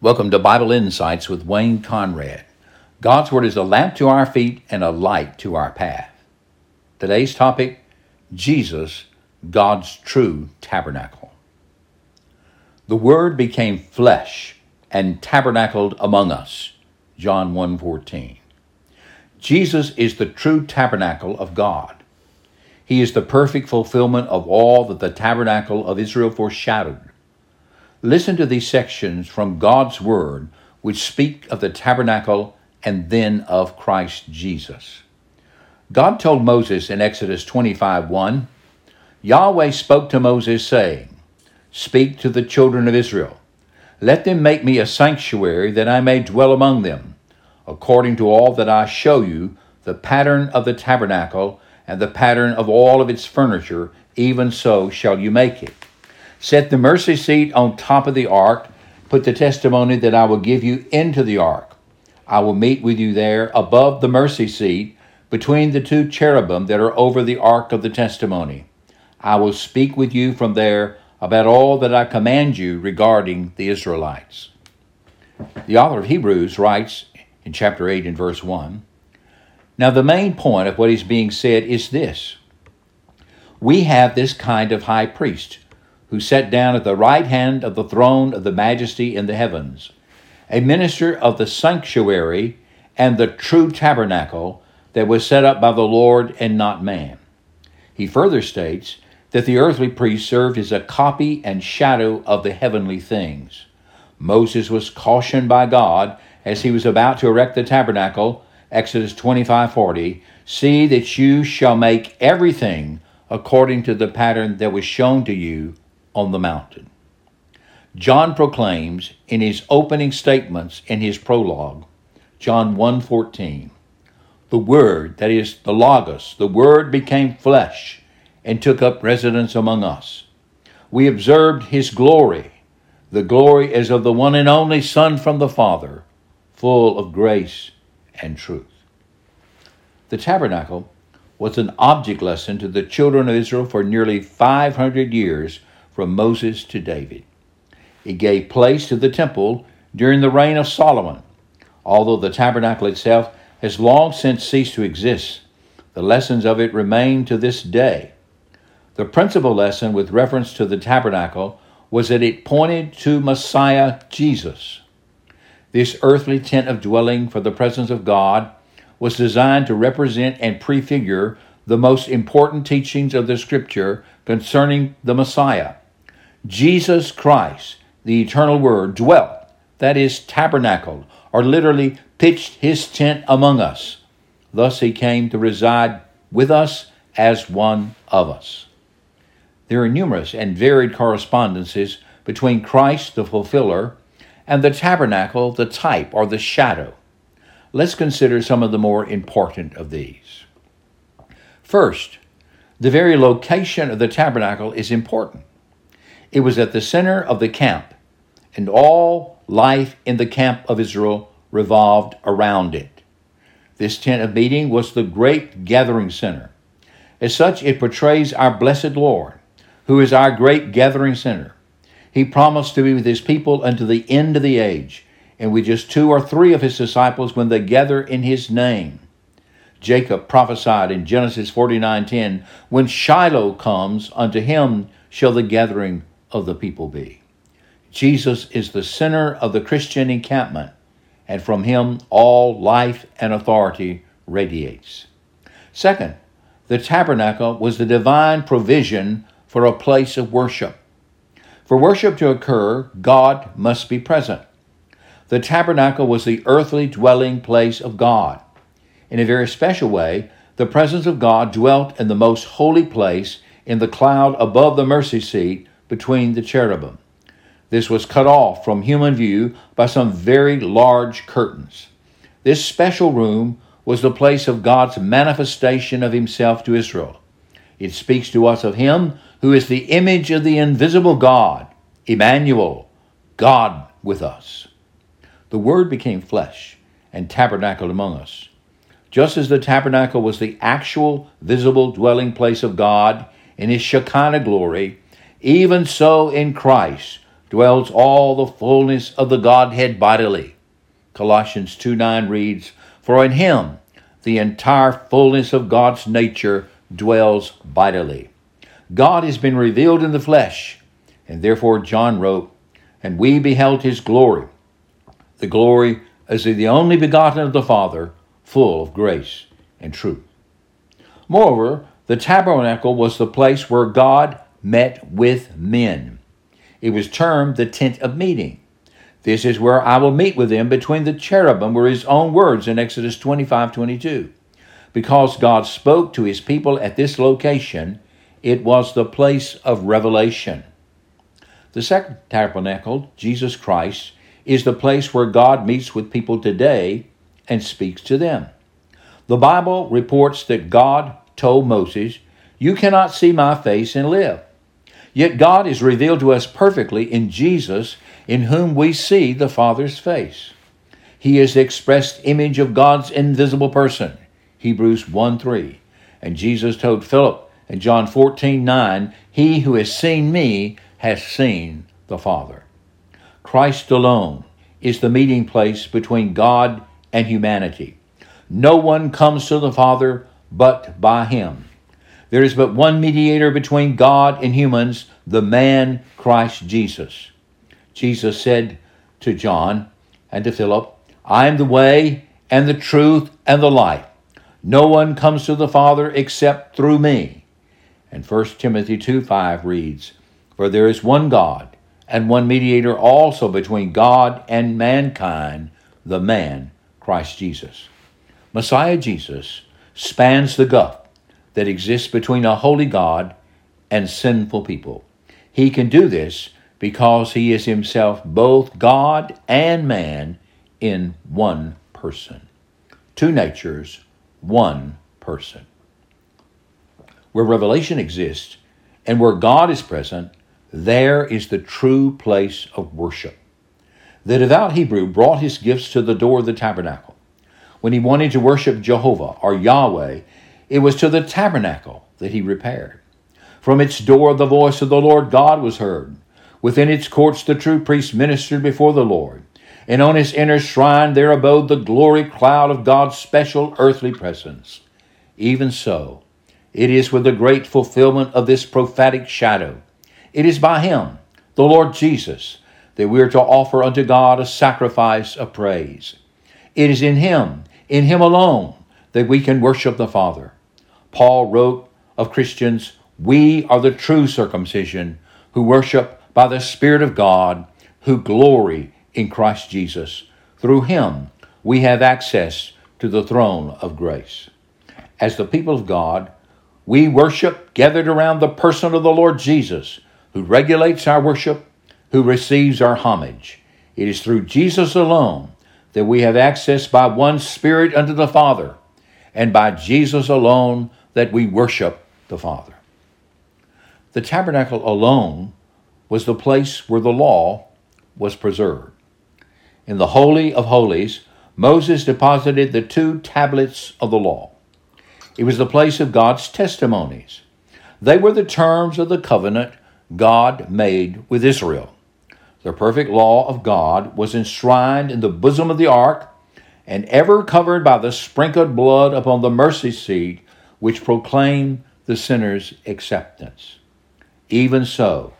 Welcome to Bible Insights with Wayne Conrad. God's Word is a lamp to our feet and a light to our path. Today's topic Jesus, God's true tabernacle. The Word became flesh and tabernacled among us. John 1:14. Jesus is the true tabernacle of God. He is the perfect fulfillment of all that the tabernacle of Israel foreshadowed. Listen to these sections from God's Word which speak of the tabernacle and then of Christ Jesus. God told Moses in Exodus 25 1, Yahweh spoke to Moses, saying, Speak to the children of Israel. Let them make me a sanctuary that I may dwell among them, according to all that I show you, the pattern of the tabernacle and the pattern of all of its furniture, even so shall you make it. Set the mercy seat on top of the ark, put the testimony that I will give you into the ark. I will meet with you there above the mercy seat, between the two cherubim that are over the ark of the testimony. I will speak with you from there about all that I command you regarding the Israelites. The author of Hebrews writes in chapter 8 and verse 1 now, the main point of what is being said is this We have this kind of high priest who sat down at the right hand of the throne of the majesty in the heavens, a minister of the sanctuary and the true tabernacle that was set up by the Lord and not man. He further states that the earthly priest served as a copy and shadow of the heavenly things. Moses was cautioned by God as he was about to erect the tabernacle Exodus 25:40, see that you shall make everything according to the pattern that was shown to you on the mountain. John proclaims in his opening statements in his prologue, John 1:14, the word that is the logos, the word became flesh and took up residence among us. We observed his glory. The glory is of the one and only Son from the Father, full of grace and truth. The tabernacle was an object lesson to the children of Israel for nearly 500 years from Moses to David. It gave place to the temple during the reign of Solomon. Although the tabernacle itself has long since ceased to exist, the lessons of it remain to this day. The principal lesson with reference to the tabernacle was that it pointed to Messiah Jesus. This earthly tent of dwelling for the presence of God was designed to represent and prefigure the most important teachings of the Scripture concerning the Messiah. Jesus Christ, the eternal Word, dwelt, that is, tabernacled, or literally pitched his tent among us. Thus he came to reside with us as one of us. There are numerous and varied correspondences between Christ, the fulfiller, and the tabernacle, the type or the shadow. Let's consider some of the more important of these. First, the very location of the tabernacle is important. It was at the center of the camp, and all life in the camp of Israel revolved around it. This tent of meeting was the great gathering center. As such, it portrays our blessed Lord, who is our great gathering center. He promised to be with his people unto the end of the age, and with just two or three of his disciples when they gather in his name. Jacob prophesied in Genesis 49:10, "When Shiloh comes, unto him shall the gathering of the people be." Jesus is the center of the Christian encampment, and from him all life and authority radiates. Second, the tabernacle was the divine provision for a place of worship. For worship to occur, God must be present. The tabernacle was the earthly dwelling place of God. In a very special way, the presence of God dwelt in the most holy place in the cloud above the mercy seat between the cherubim. This was cut off from human view by some very large curtains. This special room was the place of God's manifestation of Himself to Israel. It speaks to us of Him who is the image of the invisible God, Emmanuel, God with us. The Word became flesh and tabernacled among us. Just as the tabernacle was the actual visible dwelling place of God in His Shekinah glory, even so in Christ, dwells all the fullness of the Godhead bodily. Colossians 2 9 reads, For in him the entire fullness of God's nature dwells bodily. God has been revealed in the flesh, and therefore John wrote, And we beheld his glory, the glory as of the only begotten of the Father, full of grace and truth. Moreover, the tabernacle was the place where God met with men. It was termed the tent of meeting. This is where I will meet with them between the cherubim, were his own words in Exodus 25 22. Because God spoke to his people at this location, it was the place of revelation. The second tabernacle, Jesus Christ, is the place where God meets with people today and speaks to them. The Bible reports that God told Moses, You cannot see my face and live. Yet God is revealed to us perfectly in Jesus, in whom we see the Father's face. He is the expressed image of God's invisible person. Hebrews 1 3. And Jesus told Philip in John 14 9, He who has seen me has seen the Father. Christ alone is the meeting place between God and humanity. No one comes to the Father but by him. There is but one mediator between God and humans, the man Christ Jesus. Jesus said to John and to Philip, I am the way and the truth and the life. No one comes to the Father except through me. And 1 Timothy 2 5 reads, For there is one God, and one mediator also between God and mankind, the man Christ Jesus. Messiah Jesus spans the gulf that exists between a holy God and sinful people. He can do this because he is himself both God and man in one person. Two natures, one person. Where revelation exists and where God is present, there is the true place of worship. The devout Hebrew brought his gifts to the door of the tabernacle when he wanted to worship Jehovah or Yahweh, it was to the tabernacle that he repaired. From its door, the voice of the Lord God was heard. Within its courts, the true priest ministered before the Lord. And on his inner shrine, there abode the glory cloud of God's special earthly presence. Even so, it is with the great fulfillment of this prophetic shadow. It is by him, the Lord Jesus, that we are to offer unto God a sacrifice of praise. It is in him in Him alone that we can worship the Father. Paul wrote of Christians, We are the true circumcision who worship by the Spirit of God, who glory in Christ Jesus. Through Him, we have access to the throne of grace. As the people of God, we worship gathered around the person of the Lord Jesus, who regulates our worship, who receives our homage. It is through Jesus alone that we have access by one Spirit unto the Father, and by Jesus alone that we worship the Father. The tabernacle alone was the place where the law was preserved. In the Holy of Holies, Moses deposited the two tablets of the law. It was the place of God's testimonies. They were the terms of the covenant God made with Israel. The perfect law of God was enshrined in the bosom of the ark and ever covered by the sprinkled blood upon the mercy seat, which proclaim the sinner's acceptance. Even so,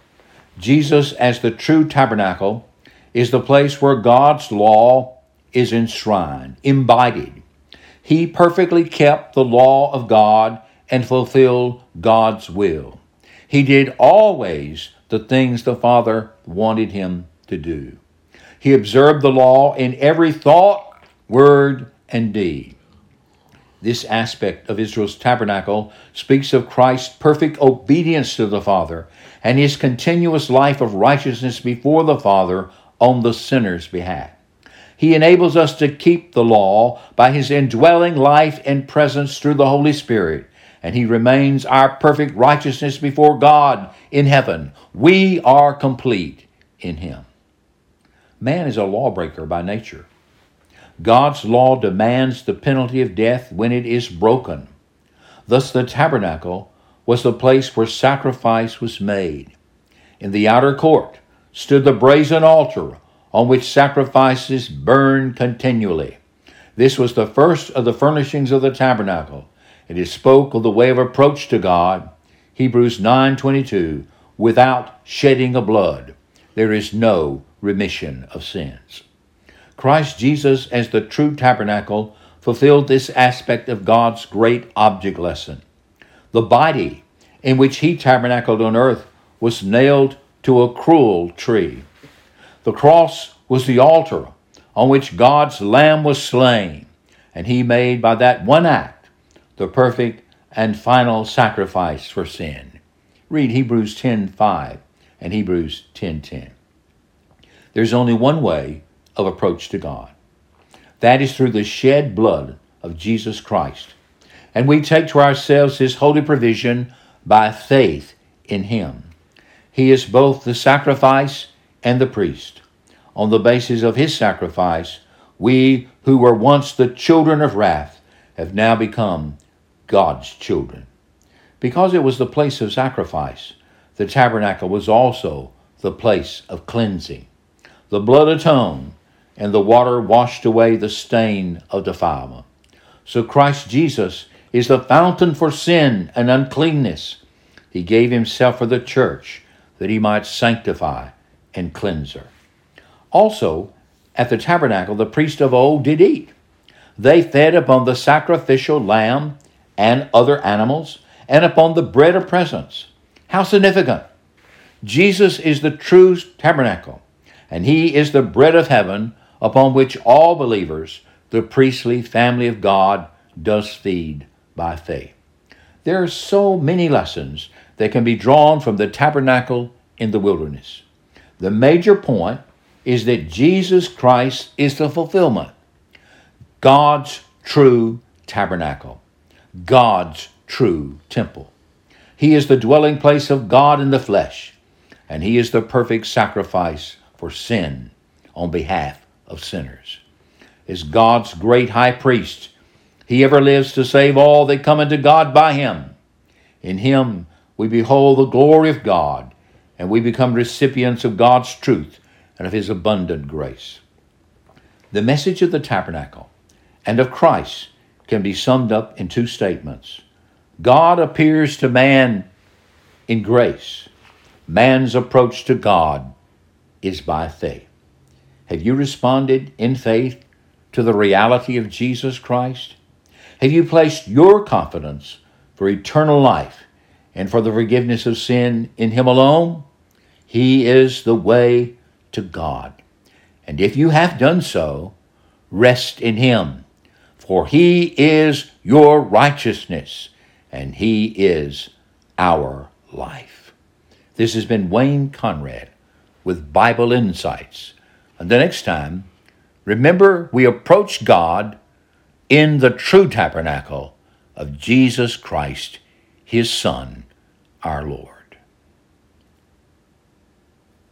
Jesus, as the true tabernacle, is the place where God's law is enshrined, embodied. He perfectly kept the law of God and fulfilled God's will. He did always the things the Father wanted him to do. He observed the law in every thought, word, and deed. This aspect of Israel's tabernacle speaks of Christ's perfect obedience to the Father and his continuous life of righteousness before the Father on the sinner's behalf. He enables us to keep the law by his indwelling life and presence through the Holy Spirit and he remains our perfect righteousness before God in heaven. We are complete in him. Man is a lawbreaker by nature. God's law demands the penalty of death when it is broken. Thus, the tabernacle was the place where sacrifice was made. In the outer court, stood the brazen altar on which sacrifices burned continually. This was the first of the furnishings of the tabernacle. It is spoke of the way of approach to God. Hebrews 9:22, without shedding of blood, there is no remission of sins. Christ Jesus as the true tabernacle fulfilled this aspect of God's great object lesson. The body in which he tabernacled on earth was nailed to a cruel tree. The cross was the altar on which God's Lamb was slain, and he made by that one act the perfect and final sacrifice for sin. Read Hebrews 10:5 and Hebrews 10:10. There's only one way of approach to God. That is through the shed blood of Jesus Christ. And we take to ourselves his holy provision by faith in him. He is both the sacrifice and the priest. On the basis of his sacrifice, we who were once the children of wrath have now become God's children. Because it was the place of sacrifice, the tabernacle was also the place of cleansing. The blood atoned, and the water washed away the stain of defilement. So Christ Jesus is the fountain for sin and uncleanness. He gave himself for the church that he might sanctify and cleanse her. Also, at the tabernacle, the priests of old did eat. They fed upon the sacrificial lamb and other animals, and upon the bread of presence. How significant! Jesus is the true tabernacle, and he is the bread of heaven upon which all believers, the priestly family of God, does feed by faith. There are so many lessons that can be drawn from the tabernacle in the wilderness. The major point is that Jesus Christ is the fulfillment. God's true tabernacle, God's true temple. He is the dwelling place of God in the flesh, and He is the perfect sacrifice for sin on behalf of sinners. is God's great high priest, He ever lives to save all that come unto God by Him. In Him we behold the glory of God, and we become recipients of God's truth and of His abundant grace. The message of the tabernacle and of Christ can be summed up in two statements. God appears to man in grace. Man's approach to God is by faith. Have you responded in faith to the reality of Jesus Christ? Have you placed your confidence for eternal life and for the forgiveness of sin in Him alone? He is the way to God. And if you have done so, rest in Him, for He is your righteousness and He is our life. This has been Wayne Conrad with Bible Insights. And the next time, remember we approach God in the true tabernacle of Jesus Christ, His Son, our Lord.